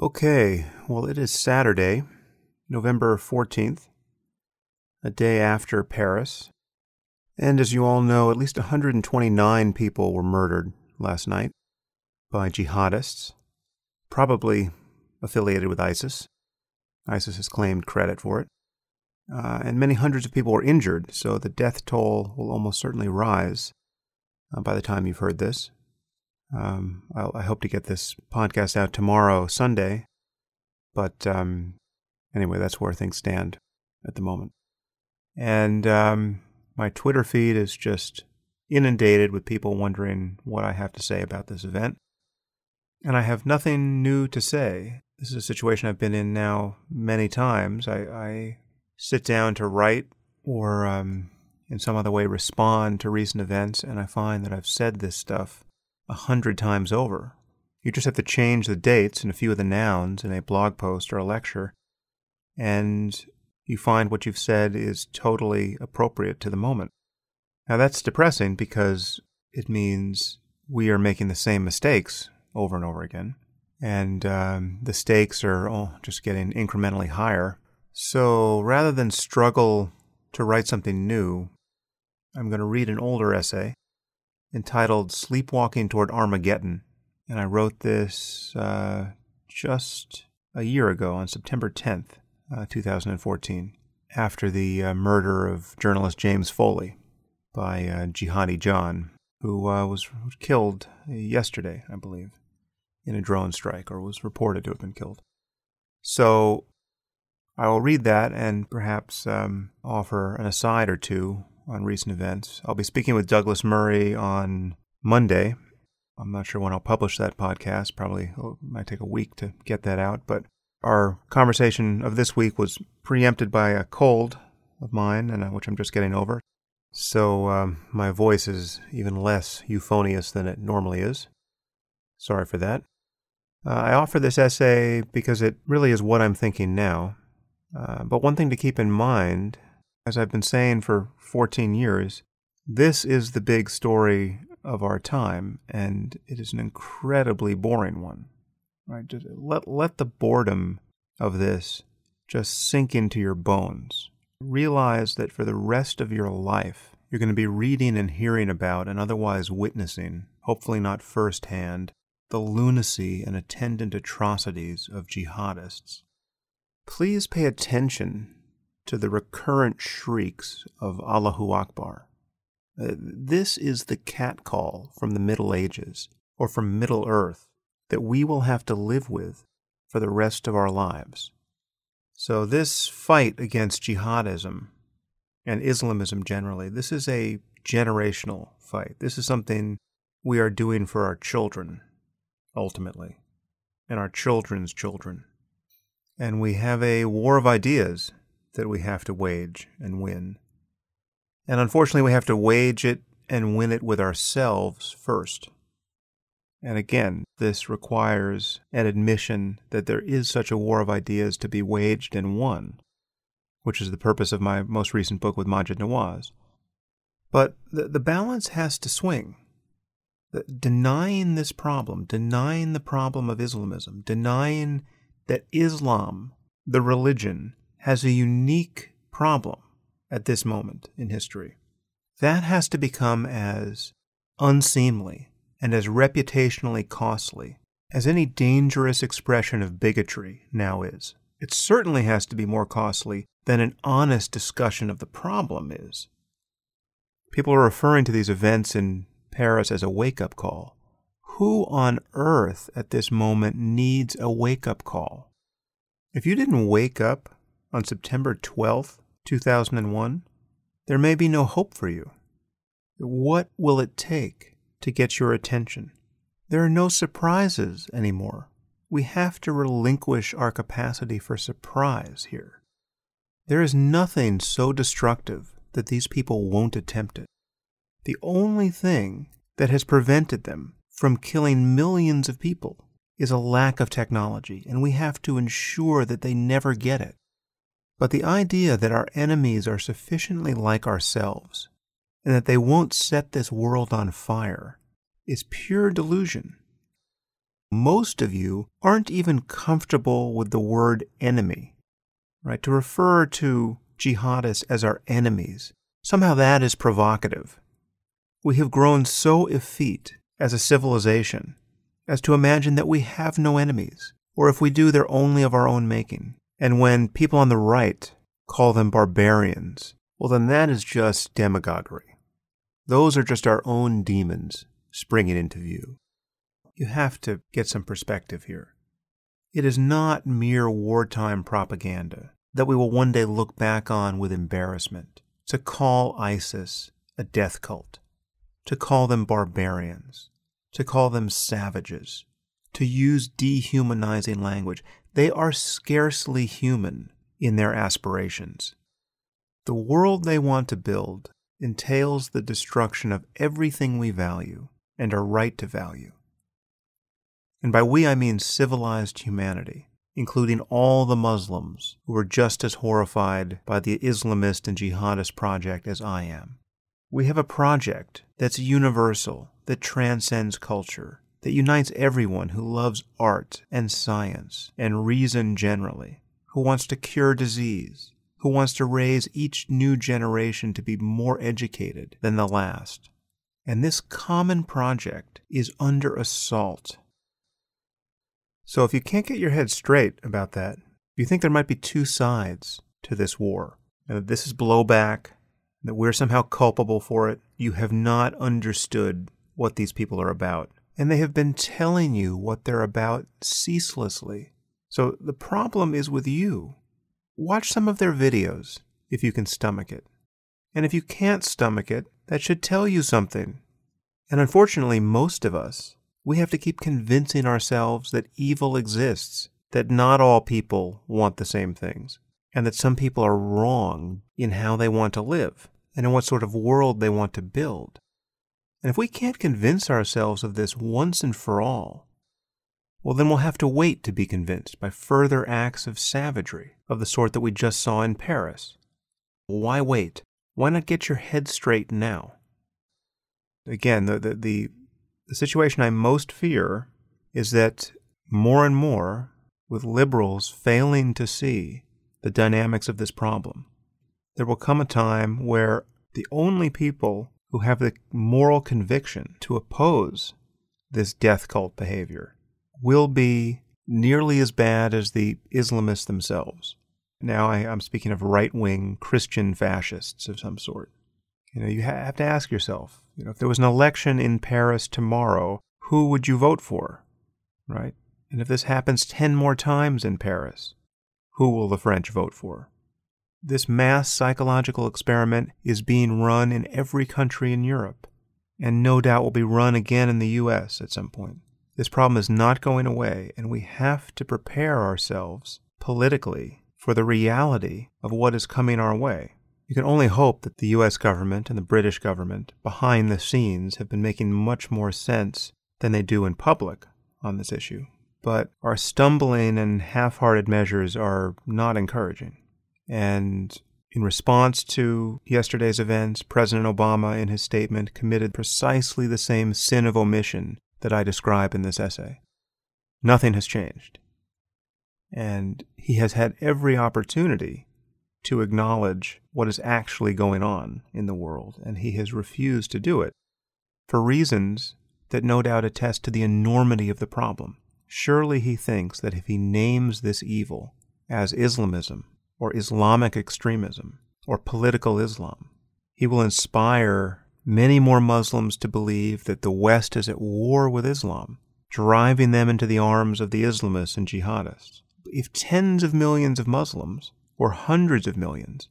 Okay, well, it is Saturday, November 14th, a day after Paris. And as you all know, at least 129 people were murdered last night by jihadists, probably affiliated with ISIS. ISIS has claimed credit for it. Uh, and many hundreds of people were injured, so the death toll will almost certainly rise uh, by the time you've heard this. Um, I hope to get this podcast out tomorrow, Sunday. But um, anyway, that's where things stand at the moment. And um, my Twitter feed is just inundated with people wondering what I have to say about this event. And I have nothing new to say. This is a situation I've been in now many times. I, I sit down to write or um, in some other way respond to recent events, and I find that I've said this stuff a hundred times over. You just have to change the dates and a few of the nouns in a blog post or a lecture, and you find what you've said is totally appropriate to the moment. Now, that's depressing because it means we are making the same mistakes over and over again, and um, the stakes are oh, just getting incrementally higher. So rather than struggle to write something new, I'm going to read an older essay entitled Sleepwalking Toward Armageddon. And I wrote this uh, just a year ago on September 10th, uh, 2014, after the uh, murder of journalist James Foley by uh, Jihadi John, who uh, was killed yesterday, I believe, in a drone strike, or was reported to have been killed. So I will read that and perhaps um, offer an aside or two on recent events. I'll be speaking with Douglas Murray on Monday. I'm not sure when I'll publish that podcast. Probably oh, might take a week to get that out. But our conversation of this week was preempted by a cold of mine, and uh, which I'm just getting over. So um, my voice is even less euphonious than it normally is. Sorry for that. Uh, I offer this essay because it really is what I'm thinking now. Uh, but one thing to keep in mind as I've been saying for 14 years, this is the big story of our time, and it is an incredibly boring one. Right? Just let, let the boredom of this just sink into your bones. Realize that for the rest of your life, you're going to be reading and hearing about and otherwise witnessing, hopefully not firsthand, the lunacy and attendant atrocities of jihadists. Please pay attention to the recurrent shrieks of Allahu Akbar. Uh, this is the catcall from the Middle Ages or from Middle Earth that we will have to live with for the rest of our lives. So, this fight against jihadism and Islamism generally, this is a generational fight. This is something we are doing for our children, ultimately, and our children's children. And we have a war of ideas that we have to wage and win. And unfortunately, we have to wage it and win it with ourselves first. And again, this requires an admission that there is such a war of ideas to be waged and won, which is the purpose of my most recent book with Maajid Nawaz. But the, the balance has to swing. The, denying this problem, denying the problem of Islamism, denying that Islam, the religion, has a unique problem at this moment in history. That has to become as unseemly and as reputationally costly as any dangerous expression of bigotry now is. It certainly has to be more costly than an honest discussion of the problem is. People are referring to these events in Paris as a wake up call. Who on earth at this moment needs a wake up call? If you didn't wake up on September 12th, 2001, there may be no hope for you. What will it take to get your attention? There are no surprises anymore. We have to relinquish our capacity for surprise here. There is nothing so destructive that these people won't attempt it. The only thing that has prevented them from killing millions of people is a lack of technology, and we have to ensure that they never get it. But the idea that our enemies are sufficiently like ourselves and that they won't set this world on fire is pure delusion. most of you aren't even comfortable with the word enemy, right? To refer to jihadists as our enemies, somehow that is provocative. We have grown so effete as a civilization as to imagine that we have no enemies, or if we do, they're only of our own making. And when people on the right call them barbarians, well, then that is just demagoguery. Those are just our own demons springing into view. You have to get some perspective here. It is not mere wartime propaganda that we will one day look back on with embarrassment to call ISIS a death cult, to call them barbarians, to call them savages, to use dehumanizing language. They are scarcely human in their aspirations. The world they want to build entails the destruction of everything we value and are right to value. And by we, I mean civilized humanity, including all the Muslims who are just as horrified by the Islamist and jihadist project as I am. We have a project that's universal, that transcends culture, that unites everyone who loves art and science and reason generally, who wants to cure disease, who wants to raise each new generation to be more educated than the last. And this common project is under assault. So if you can't get your head straight about that, you think there might be two sides to this war, and that this is blowback, that we're somehow culpable for it, you have not understood what these people are about. And they have been telling you what they're about ceaselessly. So the problem is with you. Watch some of their videos if you can stomach it. And if you can't stomach it, that should tell you something. And unfortunately, most of us, we have to keep convincing ourselves that evil exists, that not all people want the same things, and that some people are wrong in how they want to live and in what sort of world they want to build. And if we can't convince ourselves of this once and for all, well, then we'll have to wait to be convinced by further acts of savagery of the sort that we just saw in Paris. Why wait? Why not get your head straight now? Again, the, the, the, the situation I most fear is that more and more, with liberals failing to see the dynamics of this problem, there will come a time where the only people who have the moral conviction to oppose this death cult behavior will be nearly as bad as the Islamists themselves. Now I, am speaking of right wing Christian fascists of some sort. You know, you have to ask yourself, you know, if there was an election in Paris tomorrow, who would you vote for? Right? And if this happens 10 more times in Paris, who will the French vote for? This mass psychological experiment is being run in every country in Europe, and no doubt will be run again in the US at some point. This problem is not going away, and we have to prepare ourselves politically for the reality of what is coming our way. You can only hope that the US government and the British government behind the scenes have been making much more sense than they do in public on this issue. But our stumbling and half hearted measures are not encouraging. And in response to yesterday's events, President Obama, in his statement, committed precisely the same sin of omission that I describe in this essay. Nothing has changed. And he has had every opportunity to acknowledge what is actually going on in the world, and he has refused to do it for reasons that no doubt attest to the enormity of the problem. Surely he thinks that if he names this evil as Islamism or Islamic extremism or political Islam, he will inspire many more Muslims to believe that the West is at war with Islam, driving them into the arms of the Islamists and jihadists. If tens of millions of Muslims, or hundreds of millions,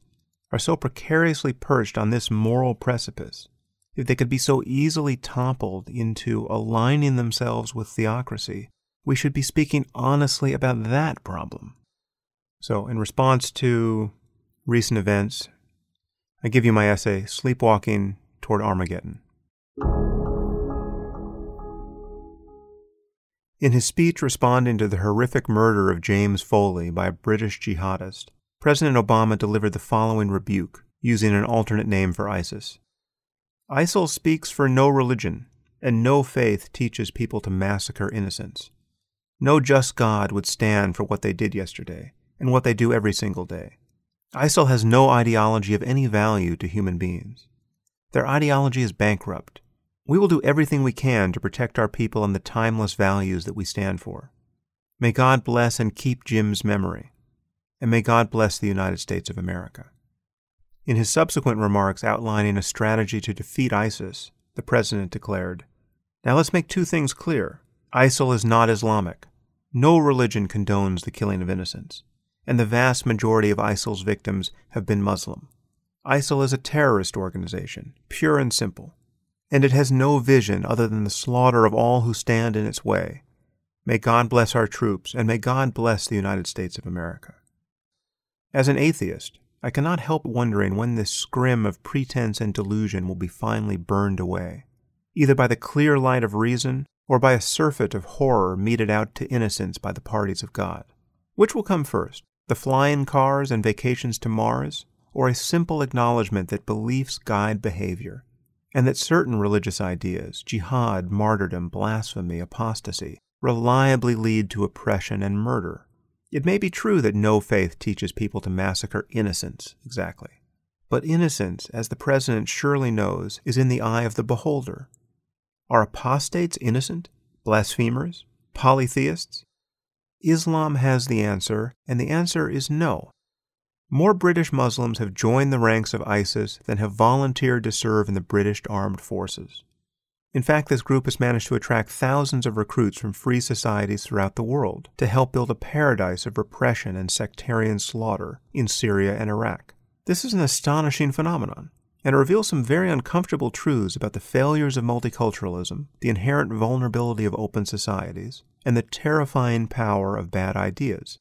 are so precariously perched on this moral precipice, if they could be so easily toppled into aligning themselves with theocracy, we should be speaking honestly about that problem. So, in response to recent events, I give you my essay, Sleepwalking toward Armageddon. In his speech responding to the horrific murder of James Foley by a British jihadist, President Obama delivered the following rebuke, using an alternate name for ISIS. ISIL speaks for no religion, and no faith teaches people to massacre innocents. No just God would stand for what they did yesterday and what they do every single day. ISIL has no ideology of any value to human beings. Their ideology is bankrupt. We will do everything we can to protect our people and the timeless values that we stand for. May God bless and keep Jim's memory, and may God bless the United States of America. In his subsequent remarks outlining a strategy to defeat ISIS, the president declared, Now let's make two things clear. ISIL is not Islamic. No religion condones the killing of innocents, and the vast majority of ISIL's victims have been Muslim. ISIL is a terrorist organization, pure and simple, and it has no vision other than the slaughter of all who stand in its way. May God bless our troops, and may God bless the United States of America. As an atheist, I cannot help wondering when this scrim of pretense and delusion will be finally burned away, either by the clear light of reason or by a surfeit of horror meted out to innocents by the parties of God. Which will come first, the flying cars and vacations to Mars, or a simple acknowledgement that beliefs guide behavior, and that certain religious ideas, jihad, martyrdom, blasphemy, apostasy, reliably lead to oppression and murder? It may be true that no faith teaches people to massacre innocents exactly. But innocence, as the President surely knows, is in the eye of the beholder. Are apostates innocent? Blasphemers? Polytheists? Islam has the answer, and the answer is no. More British Muslims have joined the ranks of ISIS than have volunteered to serve in the British armed forces. In fact, this group has managed to attract thousands of recruits from free societies throughout the world to help build a paradise of repression and sectarian slaughter in Syria and Iraq. This is an astonishing phenomenon, and it reveals some very uncomfortable truths about the failures of multiculturalism, the inherent vulnerability of open societies, and the terrifying power of bad ideas.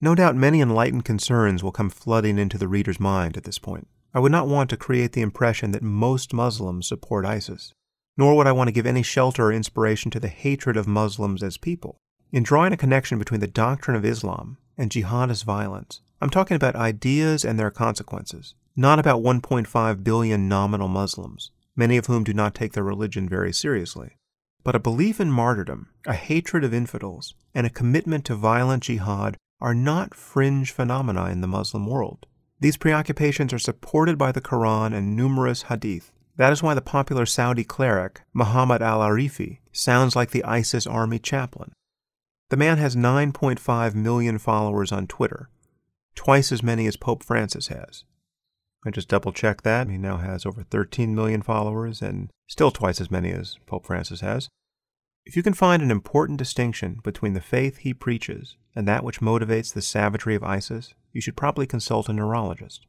No doubt many enlightened concerns will come flooding into the reader's mind at this point. I would not want to create the impression that most Muslims support ISIS nor would I want to give any shelter or inspiration to the hatred of Muslims as people. In drawing a connection between the doctrine of Islam and jihadist violence, I'm talking about ideas and their consequences, not about 1.5 billion nominal Muslims, many of whom do not take their religion very seriously. But a belief in martyrdom, a hatred of infidels, and a commitment to violent jihad are not fringe phenomena in the Muslim world. These preoccupations are supported by the Quran and numerous hadith, that is why the popular Saudi cleric, Muhammad al Arifi, sounds like the ISIS army chaplain. The man has 9.5 million followers on Twitter, twice as many as Pope Francis has. I just double checked that. He now has over 13 million followers and still twice as many as Pope Francis has. If you can find an important distinction between the faith he preaches and that which motivates the savagery of ISIS, you should probably consult a neurologist.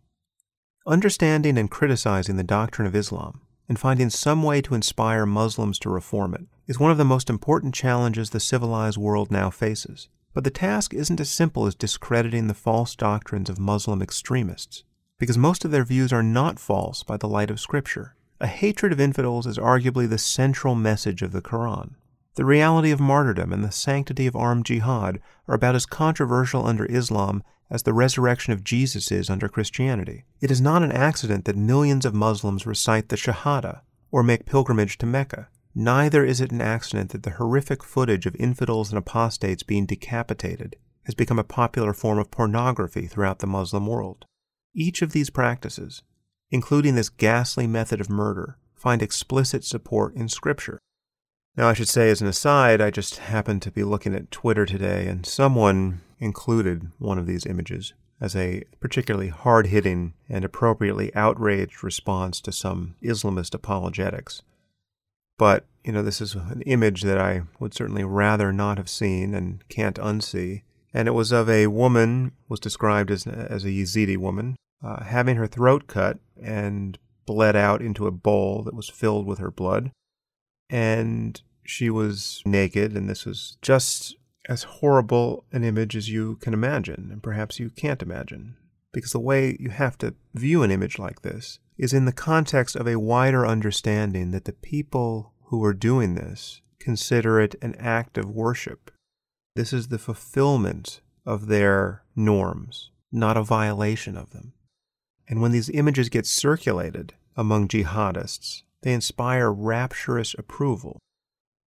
Understanding and criticizing the doctrine of Islam and finding some way to inspire Muslims to reform it is one of the most important challenges the civilized world now faces. But the task isn't as simple as discrediting the false doctrines of Muslim extremists, because most of their views are not false by the light of Scripture. A hatred of infidels is arguably the central message of the Quran. The reality of martyrdom and the sanctity of armed jihad are about as controversial under Islam as the resurrection of Jesus is under Christianity. It is not an accident that millions of Muslims recite the Shahada or make pilgrimage to Mecca. Neither is it an accident that the horrific footage of infidels and apostates being decapitated has become a popular form of pornography throughout the Muslim world. Each of these practices, including this ghastly method of murder, find explicit support in Scripture. Now, I should say, as an aside, I just happened to be looking at Twitter today, and someone included one of these images as a particularly hard hitting and appropriately outraged response to some Islamist apologetics. But, you know, this is an image that I would certainly rather not have seen and can't unsee. And it was of a woman, was described as, as a Yazidi woman, uh, having her throat cut and bled out into a bowl that was filled with her blood and she was naked, and this was just as horrible an image as you can imagine, and perhaps you can't imagine. Because the way you have to view an image like this is in the context of a wider understanding that the people who are doing this consider it an act of worship. This is the fulfillment of their norms, not a violation of them. And when these images get circulated among jihadists, they inspire rapturous approval.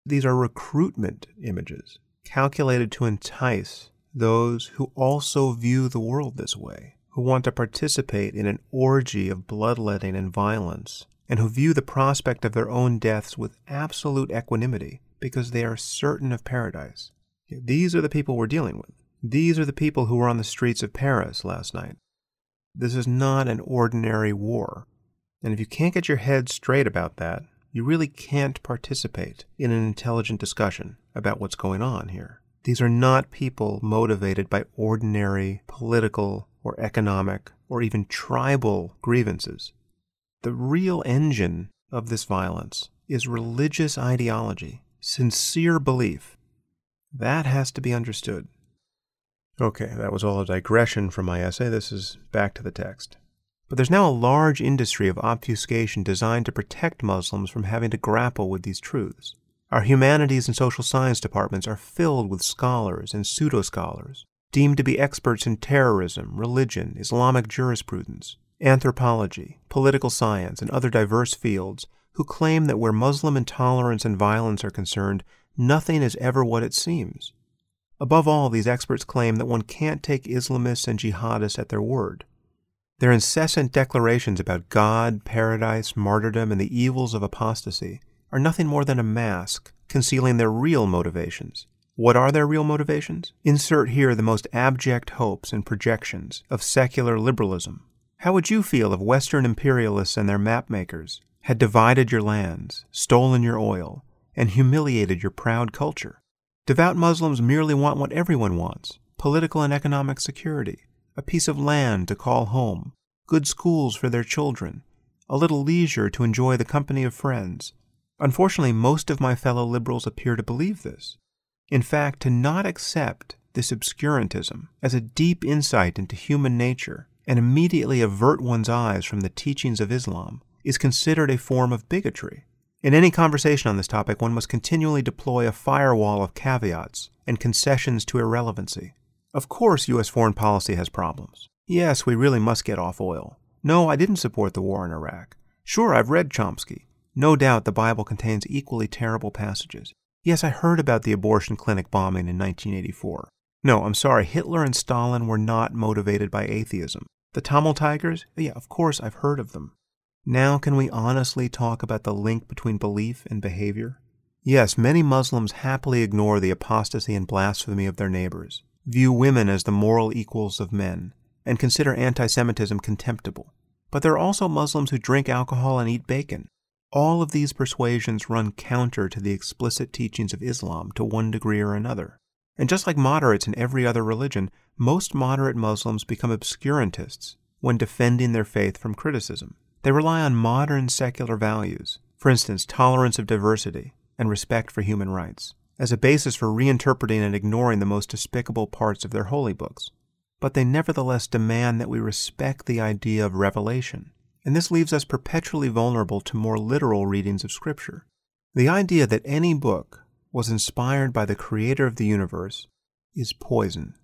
These are recruitment images. calculated to entice those who also view the world this way, who want to participate in an orgy of bloodletting and violence, and who view the prospect of their own deaths with absolute equanimity because they are certain of paradise. These are the people we're dealing with. These are the people who were on the streets of Paris last night. This is not an ordinary war. And if you can't get your head straight about that, you really can't participate in an intelligent discussion about what's going on here. These are not people motivated by ordinary political or economic or even tribal grievances. The real engine of this violence is religious ideology, sincere belief. That has to be understood. Okay, that was all a digression from my essay. This is back to the text. But there's now a large industry of obfuscation designed to protect Muslims from having to grapple with these truths. Our humanities and social science departments are filled with scholars and pseudo scholars, deemed to be experts in terrorism, religion, Islamic jurisprudence, anthropology, political science, and other diverse fields, who claim that where Muslim intolerance and violence are concerned, nothing is ever what it seems. Above all, these experts claim that one can't take Islamists and jihadists at their word. Their incessant declarations about God, paradise, martyrdom, and the evils of apostasy are nothing more than a mask concealing their real motivations. What are their real motivations? Insert here the most abject hopes and projections of secular liberalism. How would you feel if Western imperialists and their mapmakers had divided your lands, stolen your oil, and humiliated your proud culture? Devout Muslims merely want what everyone wants political and economic security, a piece of land to call home, good schools for their children, a little leisure to enjoy the company of friends. Unfortunately, most of my fellow liberals appear to believe this. In fact, to not accept this obscurantism as a deep insight into human nature and immediately avert one's eyes from the teachings of Islam is considered a form of bigotry. In any conversation on this topic, one must continually deploy a firewall of caveats and concessions to irrelevancy. Of course, U.S. foreign policy has problems. Yes, we really must get off oil. No, I didn't support the war in Iraq. Sure, I've read Chomsky. No doubt the Bible contains equally terrible passages. Yes, I heard about the abortion clinic bombing in 1984. No, I'm sorry, Hitler and Stalin were not motivated by atheism. The Tamil Tigers? Yeah, of course, I've heard of them. Now, can we honestly talk about the link between belief and behavior? Yes, many Muslims happily ignore the apostasy and blasphemy of their neighbors view women as the moral equals of men, and consider anti Semitism contemptible. But there are also Muslims who drink alcohol and eat bacon. All of these persuasions run counter to the explicit teachings of Islam to one degree or another. And just like moderates in every other religion, most moderate Muslims become obscurantists when defending their faith from criticism. They rely on modern secular values, for instance, tolerance of diversity and respect for human rights as a basis for reinterpreting and ignoring the most despicable parts of their holy books. But they nevertheless demand that we respect the idea of revelation, and this leaves us perpetually vulnerable to more literal readings of Scripture. The idea that any book was inspired by the Creator of the universe is poison,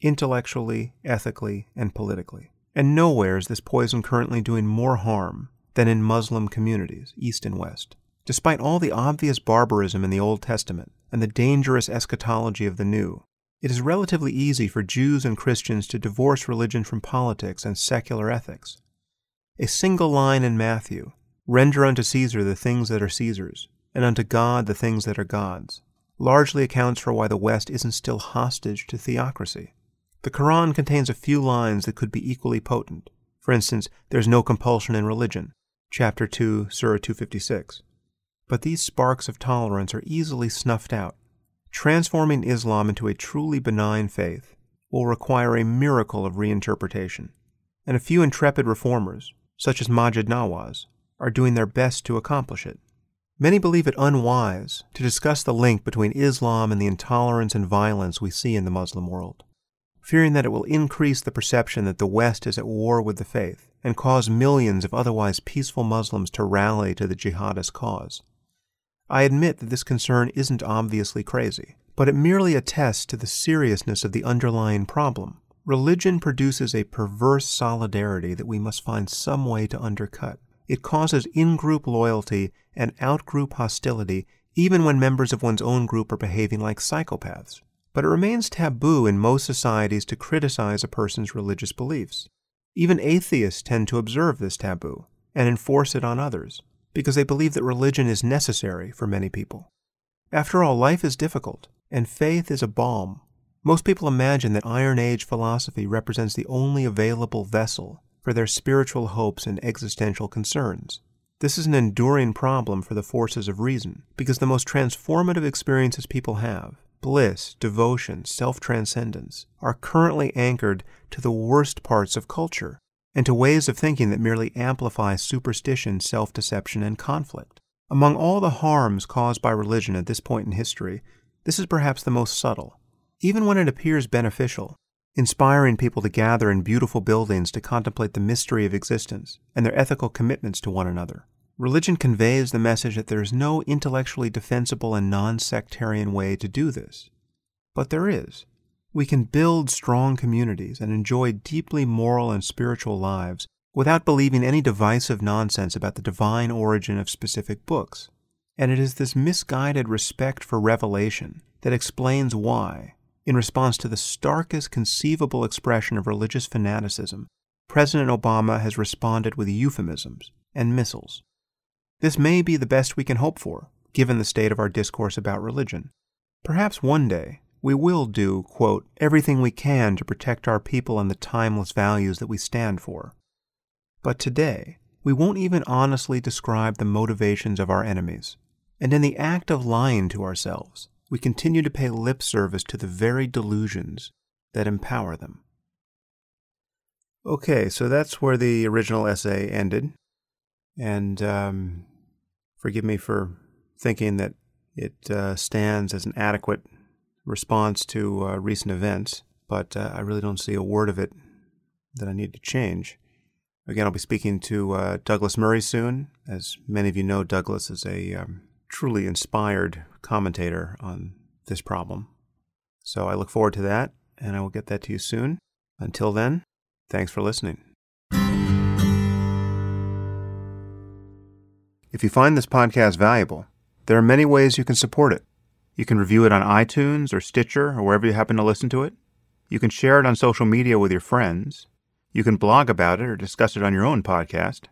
intellectually, ethically, and politically. And nowhere is this poison currently doing more harm than in Muslim communities, East and West. Despite all the obvious barbarism in the Old Testament and the dangerous eschatology of the New, it is relatively easy for Jews and Christians to divorce religion from politics and secular ethics. A single line in Matthew render unto Caesar the things that are Caesar's, and unto God the things that are God's largely accounts for why the West isn't still hostage to theocracy. The Quran contains a few lines that could be equally potent. For instance, there's no compulsion in religion, chapter 2, Surah 256 but these sparks of tolerance are easily snuffed out. Transforming Islam into a truly benign faith will require a miracle of reinterpretation, and a few intrepid reformers, such as Maajid Nawaz, are doing their best to accomplish it. Many believe it unwise to discuss the link between Islam and the intolerance and violence we see in the Muslim world, fearing that it will increase the perception that the West is at war with the faith and cause millions of otherwise peaceful Muslims to rally to the jihadist cause. I admit that this concern isn't obviously crazy, but it merely attests to the seriousness of the underlying problem. Religion produces a perverse solidarity that we must find some way to undercut. It causes in group loyalty and out group hostility even when members of one's own group are behaving like psychopaths. But it remains taboo in most societies to criticize a person's religious beliefs. Even atheists tend to observe this taboo and enforce it on others because they believe that religion is necessary for many people. After all, life is difficult, and faith is a balm. Most people imagine that Iron Age philosophy represents the only available vessel for their spiritual hopes and existential concerns. This is an enduring problem for the forces of reason, because the most transformative experiences people have, bliss, devotion, self transcendence, are currently anchored to the worst parts of culture and to ways of thinking that merely amplify superstition, self deception, and conflict. Among all the harms caused by religion at this point in history, this is perhaps the most subtle. Even when it appears beneficial, inspiring people to gather in beautiful buildings to contemplate the mystery of existence and their ethical commitments to one another, religion conveys the message that there is no intellectually defensible and non sectarian way to do this. But there is. We can build strong communities and enjoy deeply moral and spiritual lives without believing any divisive nonsense about the divine origin of specific books. And it is this misguided respect for revelation that explains why, in response to the starkest conceivable expression of religious fanaticism, President Obama has responded with euphemisms and missiles. This may be the best we can hope for, given the state of our discourse about religion. Perhaps one day we will do, quote, everything we can to protect our people and the timeless values that we stand for. But today, we won't even honestly describe the motivations of our enemies. And in the act of lying to ourselves, we continue to pay lip service to the very delusions that empower them. Okay, so that's where the original essay ended. And um, forgive me for thinking that it uh, stands as an adequate response to uh, recent events, but uh, I really don't see a word of it that I need to change. Again, I'll be speaking to uh, Douglas Murray soon. As many of you know, Douglas is a um, truly inspired commentator on this problem. So I look forward to that, and I will get that to you soon. Until then, thanks for listening. If you find this podcast valuable, there are many ways you can support it. You can review it on iTunes or Stitcher or wherever you happen to listen to it. You can share it on social media with your friends. You can blog about it or discuss it on your own podcast.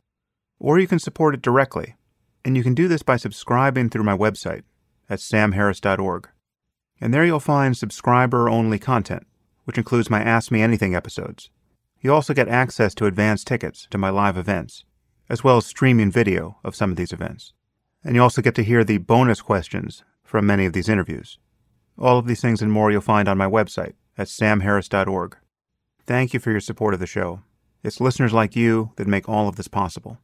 Or you can support it directly. And you can do this by subscribing through my website at samharris.org. And there you'll find subscriber only content, which includes my Ask Me Anything episodes. You also get access to advance tickets to my live events, as well as streaming video of some of these events. And you also get to hear the bonus questions from many of these interviews. All of these things and more you'll find on my website at samharris.org. Thank you for your support of the show. It's listeners like you that make all of this possible.